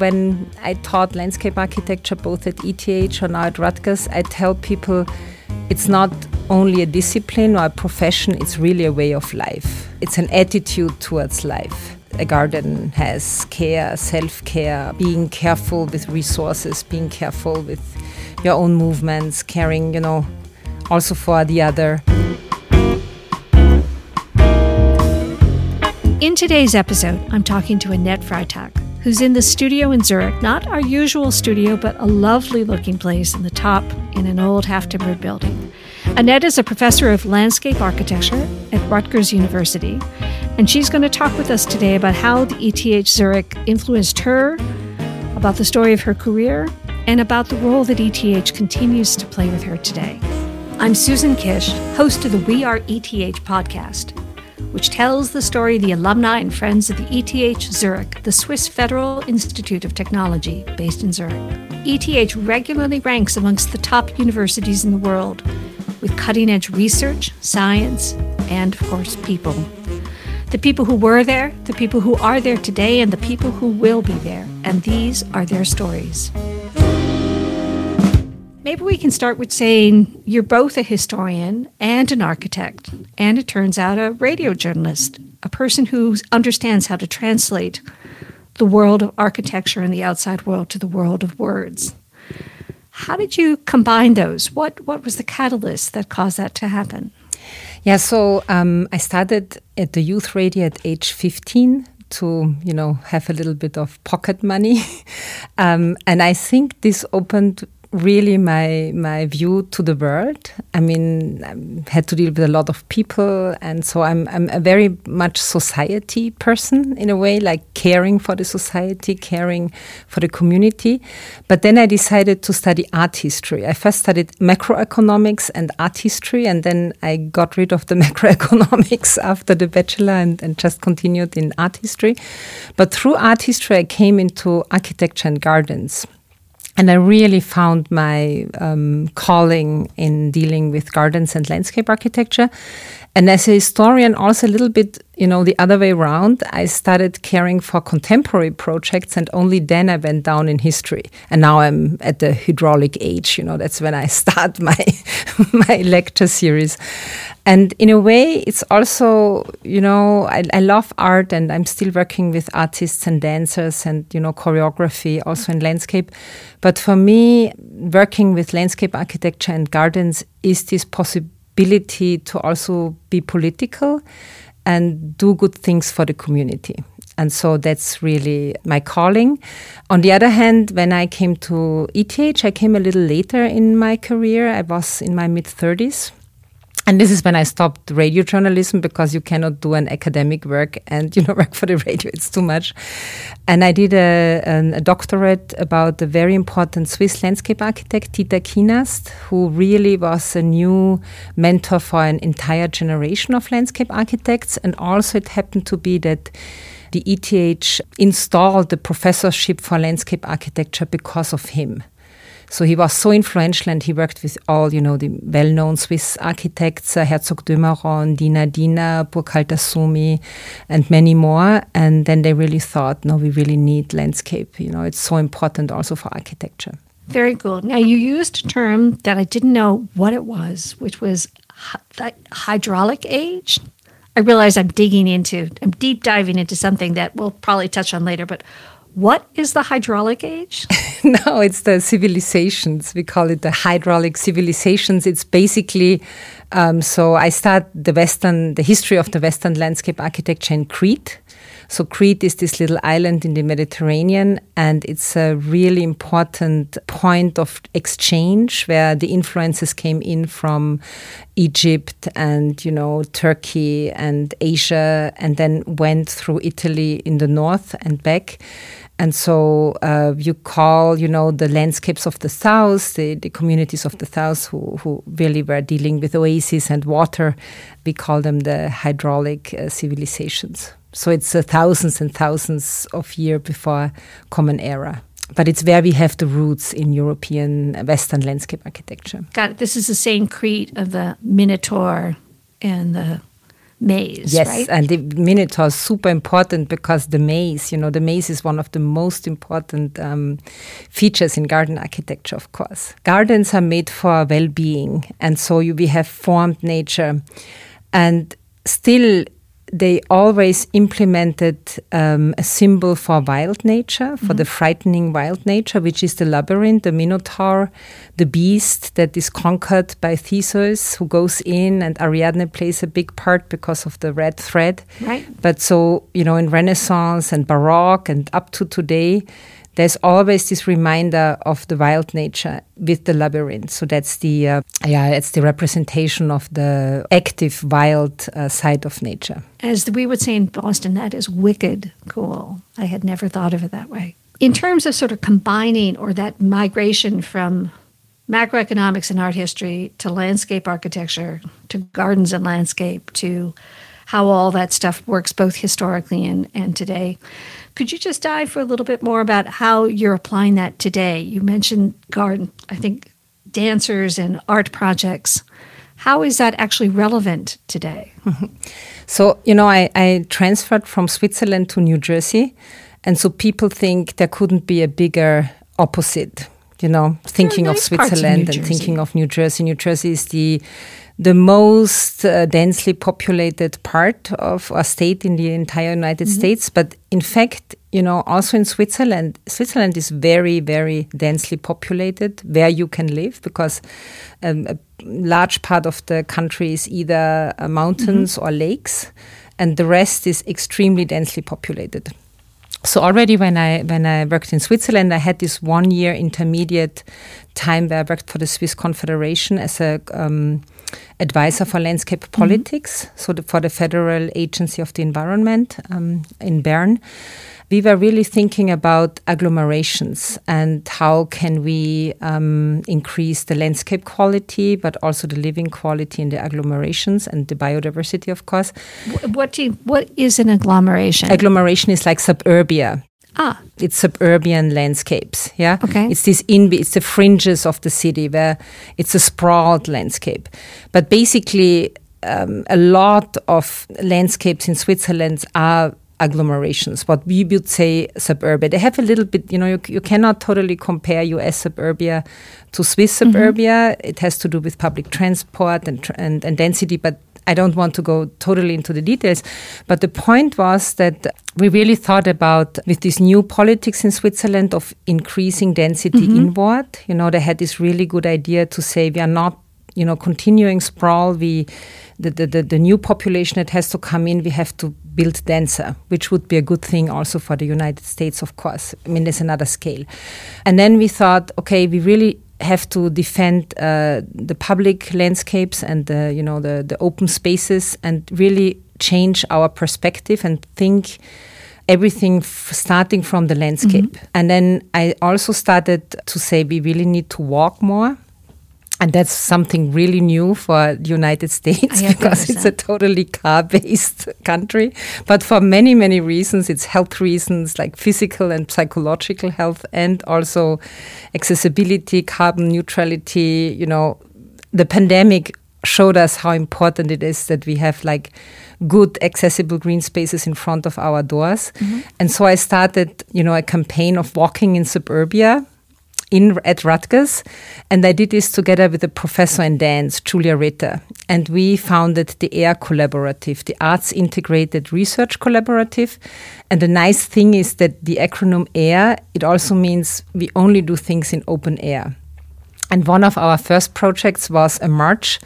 when I taught landscape architecture both at ETH or now at Rutgers, I tell people it's not only a discipline or a profession, it's really a way of life. It's an attitude towards life. A garden has care, self care, being careful with resources, being careful with your own movements, caring, you know, also for the other. In today's episode, I'm talking to Annette Freitag, who's in the studio in Zurich, not our usual studio, but a lovely looking place in the top in an old half timbered building. Annette is a professor of landscape architecture at Rutgers University, and she's going to talk with us today about how the ETH Zurich influenced her, about the story of her career, and about the role that ETH continues to play with her today. I'm Susan Kish, host of the We Are ETH podcast which tells the story of the alumni and friends of the ETH Zurich, the Swiss Federal Institute of Technology based in Zurich. ETH regularly ranks amongst the top universities in the world with cutting edge research, science, and, of course, people. The people who were there, the people who are there today, and the people who will be there. And these are their stories. Maybe we can start with saying you're both a historian and an architect, and it turns out a radio journalist, a person who understands how to translate the world of architecture and the outside world to the world of words. How did you combine those? What what was the catalyst that caused that to happen? Yeah, so um, I started at the youth radio at age 15 to you know have a little bit of pocket money, um, and I think this opened really my my view to the world. I mean, I had to deal with a lot of people, and so I'm I'm a very much society person in a way, like caring for the society, caring for the community. But then I decided to study art history. I first studied macroeconomics and art history, and then I got rid of the macroeconomics after the bachelor and, and just continued in art history. But through art history, I came into architecture and gardens and I really found my um, calling in dealing with gardens and landscape architecture. And as a historian, also a little bit, you know, the other way around, I started caring for contemporary projects and only then I went down in history. And now I'm at the hydraulic age, you know, that's when I start my, my lecture series. And in a way, it's also, you know, I, I love art and I'm still working with artists and dancers and, you know, choreography also in landscape. But for me, working with landscape architecture and gardens is this possibility ability to also be political and do good things for the community. And so that's really my calling. On the other hand, when I came to ETH, I came a little later in my career. I was in my mid 30s. And this is when I stopped radio journalism because you cannot do an academic work and you know work for the radio. It's too much. And I did a, a doctorate about a very important Swiss landscape architect, Dieter Kienast, who really was a new mentor for an entire generation of landscape architects. And also, it happened to be that the ETH installed the professorship for landscape architecture because of him. So he was so influential and he worked with all, you know, the well-known Swiss architects, uh, Herzog de Meuron, Diener Diener, Burkhalter Sumi, and many more. And then they really thought, no, we really need landscape. You know, it's so important also for architecture. Very cool. Now, you used a term that I didn't know what it was, which was hydraulic age. I realize I'm digging into, I'm deep diving into something that we'll probably touch on later, but what is the hydraulic age? no, it's the civilizations. We call it the hydraulic civilizations. It's basically um, so I start the Western, the history of the Western landscape architecture in Crete. So Crete is this little island in the Mediterranean, and it's a really important point of exchange where the influences came in from Egypt and you know Turkey and Asia, and then went through Italy in the north and back. And so uh, you call, you know, the landscapes of the south, the, the communities of the south who, who really were dealing with oases and water, we call them the hydraulic uh, civilizations. So it's uh, thousands and thousands of years before Common Era. But it's where we have the roots in European uh, Western landscape architecture. Got it. This is the same Crete of the Minotaur and the maze. Yes, right? and the Minotaur is super important because the maze, you know, the maze is one of the most important um, features in garden architecture, of course. Gardens are made for well being, and so you, we have formed nature. And still, they always implemented um, a symbol for wild nature, for mm -hmm. the frightening wild nature, which is the labyrinth, the minotaur, the beast that is conquered by Theseus, who goes in, and Ariadne plays a big part because of the red thread. Right. But so, you know, in Renaissance and Baroque and up to today, there's always this reminder of the wild nature with the labyrinth. So that's the uh, yeah, it's the representation of the active wild uh, side of nature. As we would say in Boston, that is wicked cool. I had never thought of it that way. In terms of sort of combining or that migration from macroeconomics and art history to landscape architecture to gardens and landscape to how all that stuff works both historically and, and today. Could you just dive for a little bit more about how you're applying that today? You mentioned garden, I think dancers and art projects. How is that actually relevant today? so, you know, I, I transferred from Switzerland to New Jersey. And so people think there couldn't be a bigger opposite you know, thinking nice of Switzerland of and thinking of New Jersey. New Jersey is the the most uh, densely populated part of a state in the entire United mm -hmm. States. But in fact, you know, also in Switzerland, Switzerland is very, very densely populated where you can live because um, a large part of the country is either uh, mountains mm -hmm. or lakes, and the rest is extremely densely populated. So already when I when I worked in Switzerland, I had this one year intermediate time where I worked for the Swiss Confederation as a um, advisor for landscape mm-hmm. politics, mm -hmm. so the, for the Federal Agency of the Environment um, in Bern. We were really thinking about agglomerations and how can we um, increase the landscape quality, but also the living quality in the agglomerations and the biodiversity, of course. What do you, what is an agglomeration? Agglomeration is like suburbia. Ah. It's suburban landscapes. Yeah. Okay. It's this in it's the fringes of the city where it's a sprawled landscape. But basically um, a lot of landscapes in Switzerland are agglomerations, what we would say suburbia. They have a little bit, you know, you, you cannot totally compare US suburbia to Swiss mm-hmm. suburbia. Mm -hmm. It has to do with public transport and, and, and density, but I don't want to go totally into the details, but the point was that we really thought about with this new politics in Switzerland of increasing density mm -hmm. inward. You know, they had this really good idea to say we are not, you know, continuing sprawl. We the, the, the, the new population that has to come in, we have to build denser, which would be a good thing also for the United States, of course. I mean, there's another scale. And then we thought, okay, we really have to defend uh, the public landscapes and the you know the the open spaces and really change our perspective and think everything starting from the landscape. Mm -hmm. And then I also started to say we really need to walk more and that's something really new for the United States because it's a totally car based country. But for many, many reasons, it's health reasons like physical and psychological health, and also accessibility, carbon neutrality. You know, the pandemic showed us how important it is that we have like good accessible green spaces in front of our doors. Mm -hmm. And so I started, you know, a campaign of walking in suburbia in at Rutgers, and I did this together with a professor in dance, Julia Ritter, and we founded the AIR Collaborative, the Arts Integrated Research Collaborative. And the nice thing is that the acronym AIR it also means we only do things in open air. And one of our first projects was a march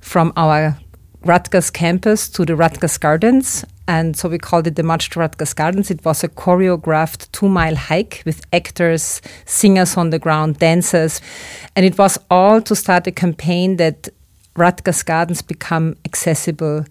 from our Rutgers campus to the Rutgers Gardens. And so we called it the March to Rutgers Gardens. It was a choreographed two mile hike with actors, singers on the ground, dancers. And it was all to start a campaign that Rutgers Gardens become accessible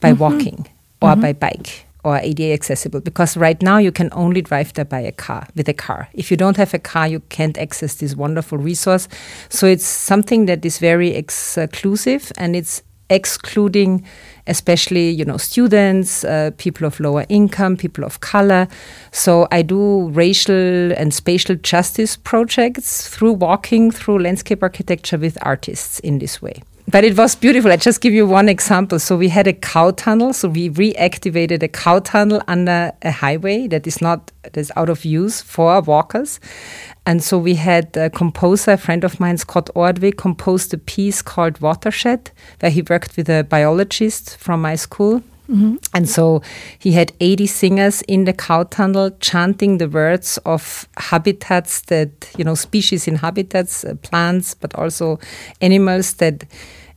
by mm -hmm. walking or mm -hmm. by bike or ADA accessible because right now you can only drive there by a car with a car. If you don't have a car, you can't access this wonderful resource. So it's something that is very exclusive and it's excluding especially you know students uh, people of lower income people of color. So i do racial and spatial justice projects through walking through landscape architecture with artists in this way but it was beautiful. I just give you one example. So we had a cow tunnel. So we reactivated a cow tunnel under a highway that is not that's out of use for walkers. And so we had a composer, a friend of mine, Scott Ordway, composed a piece called Watershed, where he worked with a biologist from my school. Mm-hmm. And so he had 80 singers in the cow tunnel chanting the words of habitats that, you know, species in habitats, uh, plants, but also animals that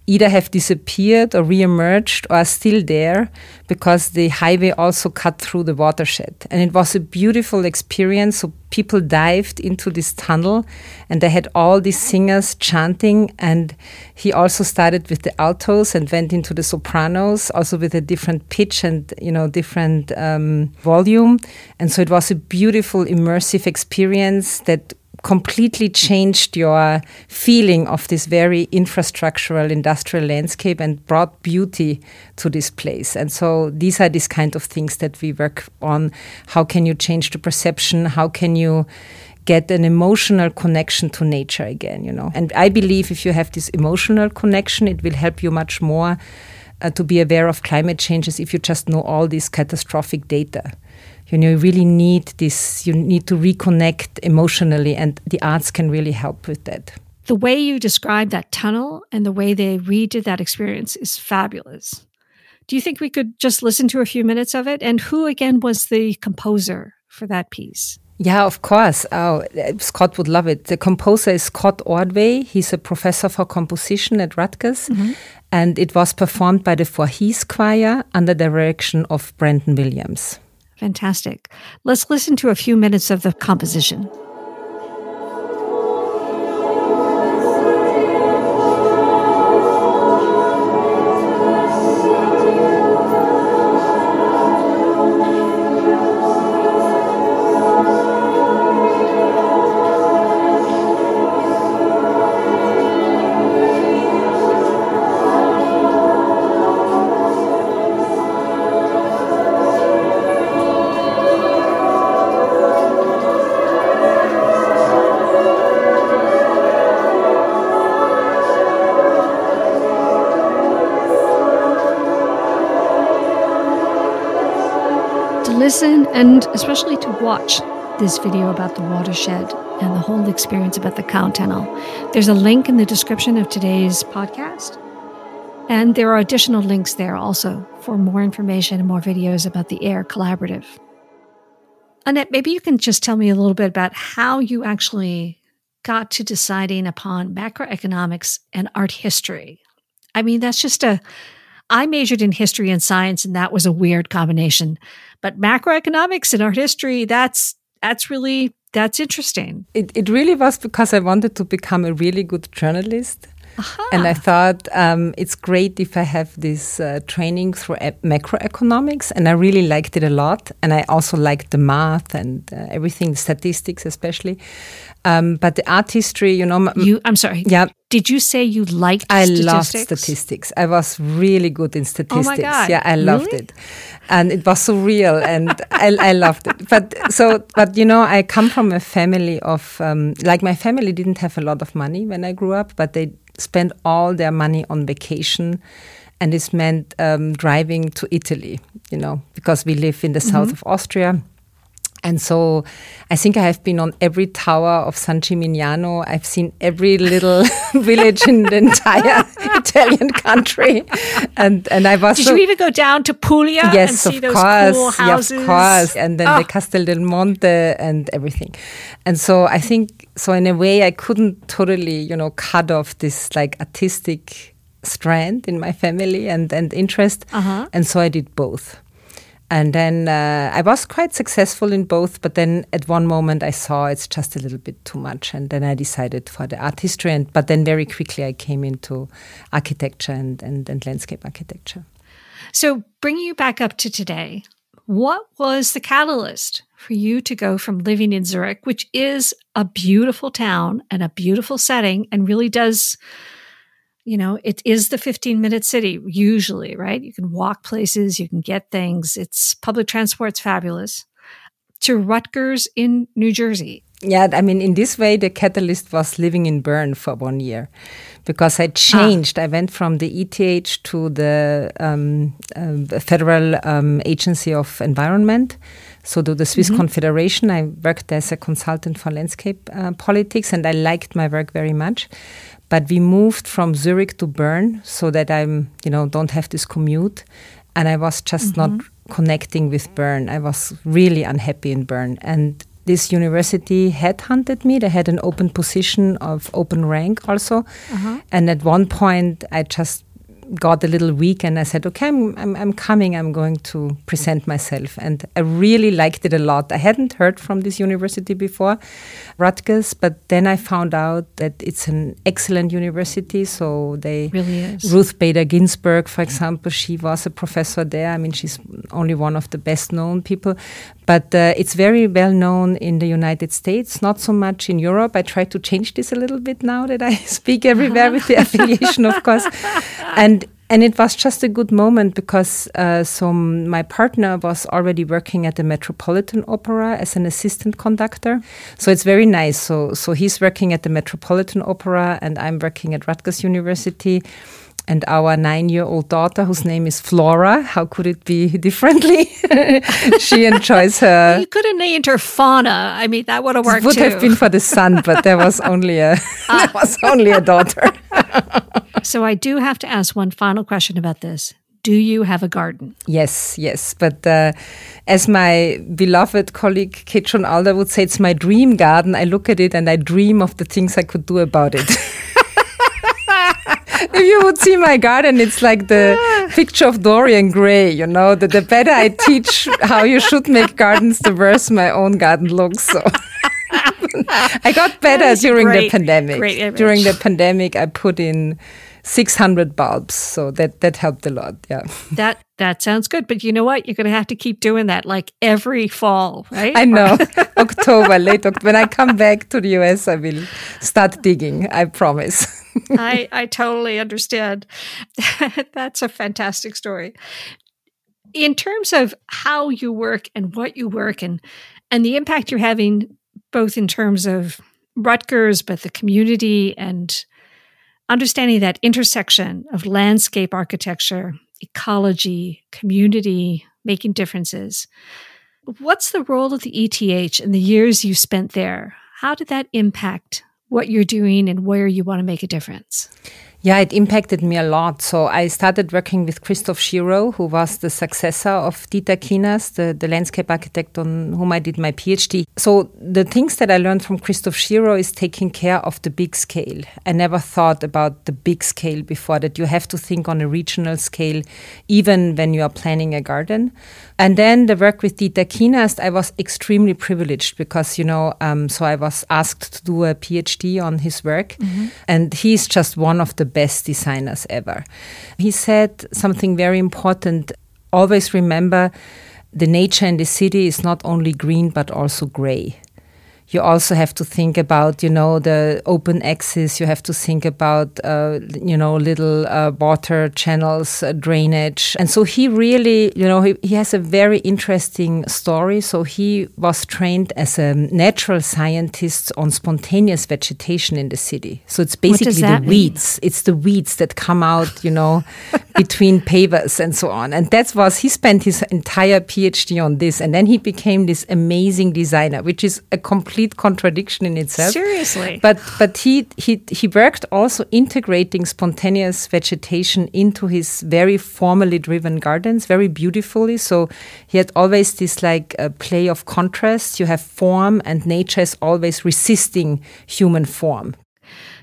either have disappeared or re-emerged or are still there because the highway also cut through the watershed. And it was a beautiful experience. So people dived into this tunnel and they had all these singers chanting. And he also started with the altos and went into the sopranos, also with a different pitch and, you know, different um, volume. And so it was a beautiful, immersive experience that completely changed your feeling of this very infrastructural industrial landscape and brought beauty to this place. And so these are these kind of things that we work on. How can you change the perception? How can you get an emotional connection to nature again, you know? And I believe if you have this emotional connection, it will help you much more uh, to be aware of climate changes if you just know all this catastrophic data you know you really need this you need to reconnect emotionally and the arts can really help with that the way you describe that tunnel and the way they redid that experience is fabulous do you think we could just listen to a few minutes of it and who again was the composer for that piece yeah, of course. Oh, Scott would love it. The composer is Scott Ordway. He's a professor for composition at Rutgers. Mm -hmm. And it was performed by the Voorhees Choir under the direction of Brandon Williams. Fantastic. Let's listen to a few minutes of the composition. And especially to watch this video about the watershed and the whole experience about the cow tunnel. There's a link in the description of today's podcast. And there are additional links there also for more information and more videos about the AIR Collaborative. Annette, maybe you can just tell me a little bit about how you actually got to deciding upon macroeconomics and art history. I mean, that's just a I majored in history and science, and that was a weird combination. But macroeconomics and art history, that's that's really that's interesting. It it really was because I wanted to become a really good journalist. Aha. And I thought um, it's great if I have this uh, training through macroeconomics, and I really liked it a lot. And I also liked the math and uh, everything, statistics especially. Um, but the art history, you know, you. I'm sorry. Yeah. Did you say you liked? I statistics? loved statistics. I was really good in statistics. Oh my God. Yeah, I loved really? it, and it was so real, and I, I, loved it. But so, but you know, I come from a family of um, like my family didn't have a lot of money when I grew up, but they spent all their money on vacation and this meant um, driving to Italy, you know, because we live in the mm -hmm. south of Austria. And so I think I have been on every tower of San Gimignano. I've seen every little village in the entire Italian country. And and I was Did so, you even go down to Puglia yes, and see of those course, cool houses? Yeah, of course. And then oh. the Castel del Monte and everything. And so I think so in a way I couldn't totally, you know, cut off this like artistic strand in my family and, and interest. Uh-huh. And so I did both. And then uh, I was quite successful in both, but then at one moment I saw it's just a little bit too much, and then I decided for the art history. And but then very quickly I came into architecture and, and, and landscape architecture. So bringing you back up to today, what was the catalyst for you to go from living in Zurich, which is a beautiful town and a beautiful setting, and really does you know, it is the 15 minute city usually, right? You can walk places, you can get things. It's public transport's fabulous. To Rutgers in New Jersey. Yeah, I mean, in this way, the catalyst was living in Bern for one year because I changed. Ah. I went from the ETH to the um, uh, Federal um, Agency of Environment, so to the Swiss mm -hmm. Confederation. I worked as a consultant for landscape uh, politics, and I liked my work very much. But we moved from Zurich to Bern so that I'm, you know, don't have this commute, and I was just mm -hmm. not connecting with Bern. I was really unhappy in Bern, and this university headhunted me. They had an open position of open rank also. Uh-huh. And at one point, I just got a little weak and I said, okay, I'm, I'm, I'm, coming, I'm going to present myself. And I really liked it a lot. I hadn't heard from this university before, Rutgers, but then I found out that it's an excellent university. So they really is. Ruth Bader Ginsburg, for example, she was a professor there. I mean, she's only one of the best known people. But uh, it's very well known in the United States, not so much in Europe. I try to change this a little bit now that I speak everywhere with the affiliation, of course. And and it was just a good moment because uh, so my partner was already working at the Metropolitan Opera as an assistant conductor. So it's very nice. So so he's working at the Metropolitan Opera, and I'm working at Rutgers University and our nine year old daughter, whose name is Flora. How could it be differently? she enjoys her. You could have named her Fauna. I mean, that would have worked. It would too. have been for the son, but there was only a there was only a daughter. so I do have to ask one final question about this. Do you have a garden? Yes, yes. But uh, as my beloved colleague Ketron Alder would say, it's my dream garden. I look at it and I dream of the things I could do about it. if you would see my garden, it's like the picture of Dorian Gray, you know, the, the better I teach how you should make gardens, the worse my own garden looks. So. I got better during great, the pandemic. During the pandemic, I put in 600 bulbs, so that that helped a lot. Yeah, that that sounds good. But you know what? You're going to have to keep doing that, like every fall, right? I know. October, late October. When I come back to the US, I will start digging. I promise. I I totally understand. That's a fantastic story. In terms of how you work and what you work and and the impact you're having both in terms of Rutgers, but the community and understanding that intersection of landscape architecture, ecology, community, making differences. What's the role of the ETH in the years you spent there? How did that impact what you're doing and where you want to make a difference? Yeah, it impacted me a lot. So I started working with Christophe Girot, who was the successor of Dieter Kienast, the, the landscape architect on whom I did my PhD. So the things that I learned from Christophe Girot is taking care of the big scale. I never thought about the big scale before that you have to think on a regional scale, even when you are planning a garden. And then the work with Dieter Kienast, I was extremely privileged because, you know, um, so I was asked to do a PhD on his work. Mm-hmm. And he's just one of the best designers ever. He said something very important always remember the nature in the city is not only green but also gray you also have to think about, you know, the open access. You have to think about, uh, you know, little uh, water channels, uh, drainage. And so he really, you know, he, he has a very interesting story. So he was trained as a natural scientist on spontaneous vegetation in the city. So it's basically the mean? weeds. It's the weeds that come out, you know, between pavers and so on. And that was, he spent his entire PhD on this. And then he became this amazing designer, which is a complete complete contradiction in itself. Seriously. But but he he he worked also integrating spontaneous vegetation into his very formally driven gardens very beautifully. So he had always this like uh, play of contrast. You have form and nature is always resisting human form.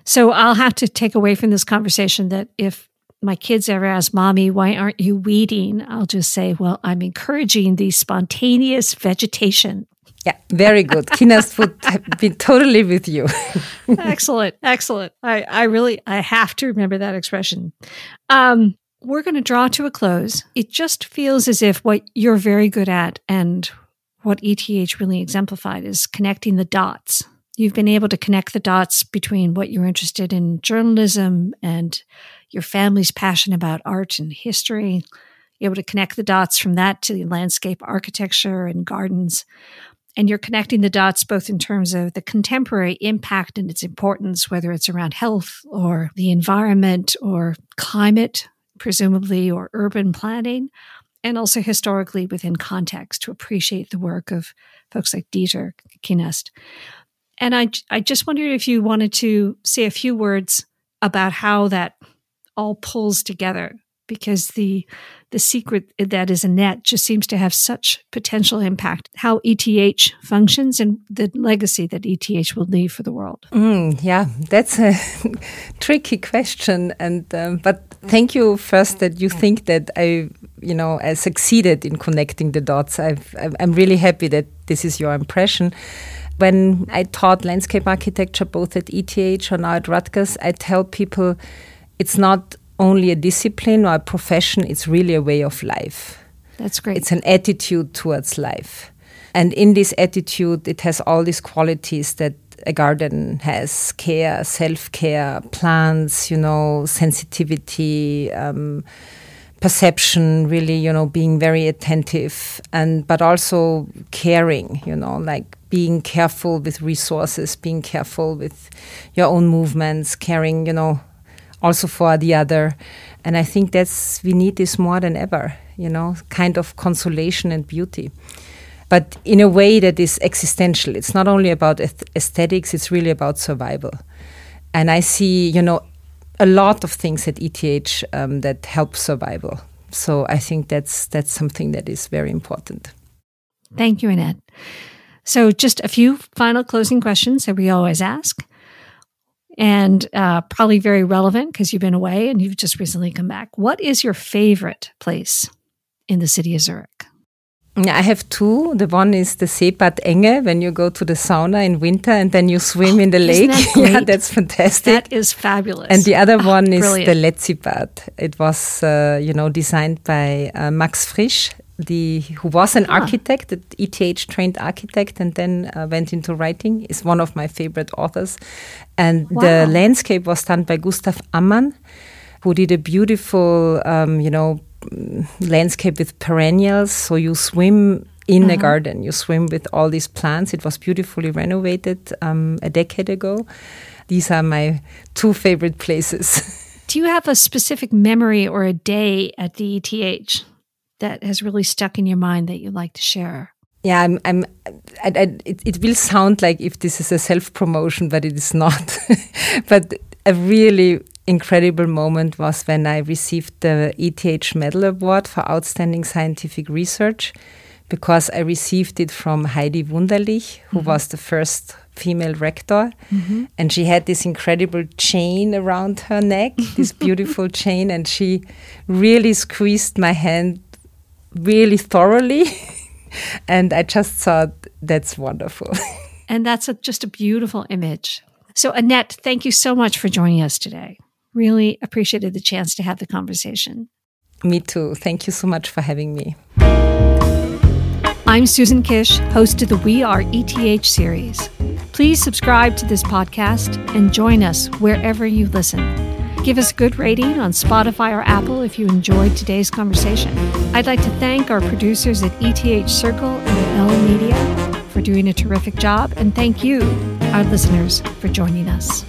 So I'll have to take away from this conversation that if my kids ever ask mommy, why aren't you weeding? I'll just say, well, I'm encouraging the spontaneous vegetation yeah, very good. Kienast would be totally with you. excellent, excellent. I, I really, I have to remember that expression. Um, we're going to draw to a close. It just feels as if what you're very good at and what ETH really exemplified is connecting the dots. You've been able to connect the dots between what you're interested in journalism and your family's passion about art and history. You're able to connect the dots from that to landscape architecture and gardens and you're connecting the dots both in terms of the contemporary impact and its importance, whether it's around health or the environment or climate, presumably, or urban planning, and also historically within context to appreciate the work of folks like Dieter Kienast. And I, I just wondered if you wanted to say a few words about how that all pulls together because the the secret that is Annette just seems to have such potential impact how ETH functions and the legacy that ETH will leave for the world. Mm, yeah, that's a tricky question, and um, but thank you first that you think that I you know I succeeded in connecting the dots. I've, I'm really happy that this is your impression. When I taught landscape architecture both at ETH or now at Rutgers, I tell people it's not only a discipline or a profession, it's really a way of life. That's great. It's an attitude towards life. And in this attitude, it has all these qualities that a garden has care, self care, plants, you know, sensitivity, um, perception, really, you know, being very attentive, and but also caring, you know, like being careful with resources, being careful with your own movements, caring, you know, also for the other. And I think that's we need this more than ever, you know, kind of consolation and beauty. But in a way that is existential. It's not only about aesthetics, it's really about survival. And I see, you know, a lot of things at ETH um, that help survival. So I think that's that's something that is very important. Thank you, Annette. So, just a few final closing questions that we always ask and uh, probably very relevant because you've been away and you've just recently come back. What is your favorite place in the city of Zurich? I have two. The one is the Seebad Enge when you go to the sauna in winter and then you swim oh, in the lake. That yeah, that's fantastic. That is fabulous. And the other oh, one is brilliant. the Letzibad. It was, uh, you know, designed by uh, Max Frisch, the who was an ah. architect, an ETH trained architect, and then uh, went into writing. Is one of my favorite authors, and wow. the landscape was done by Gustav Ammann, who did a beautiful, um, you know, landscape with perennials. So you swim in uh-huh. a garden, you swim with all these plants. It was beautifully renovated um, a decade ago. These are my two favorite places. Do you have a specific memory or a day at the ETH? That has really stuck in your mind that you'd like to share? Yeah, I'm. I'm I, I, it, it will sound like if this is a self promotion, but it is not. but a really incredible moment was when I received the ETH Medal Award for Outstanding Scientific Research because I received it from Heidi Wunderli, who mm -hmm. was the first female rector. Mm -hmm. And she had this incredible chain around her neck, this beautiful chain, and she really squeezed my hand really thoroughly. and I just thought that's wonderful. and that's a, just a beautiful image. So, Annette, thank you so much for joining us today. Really appreciated the chance to have the conversation. Me too. Thank you so much for having me. I'm Susan Kish, host of the We Are ETH series. Please subscribe to this podcast and join us wherever you listen. Give us a good rating on Spotify or Apple if you enjoyed today's conversation. I'd like to thank our producers at ETH Circle and L Media for doing a terrific job, and thank you, our listeners, for joining us.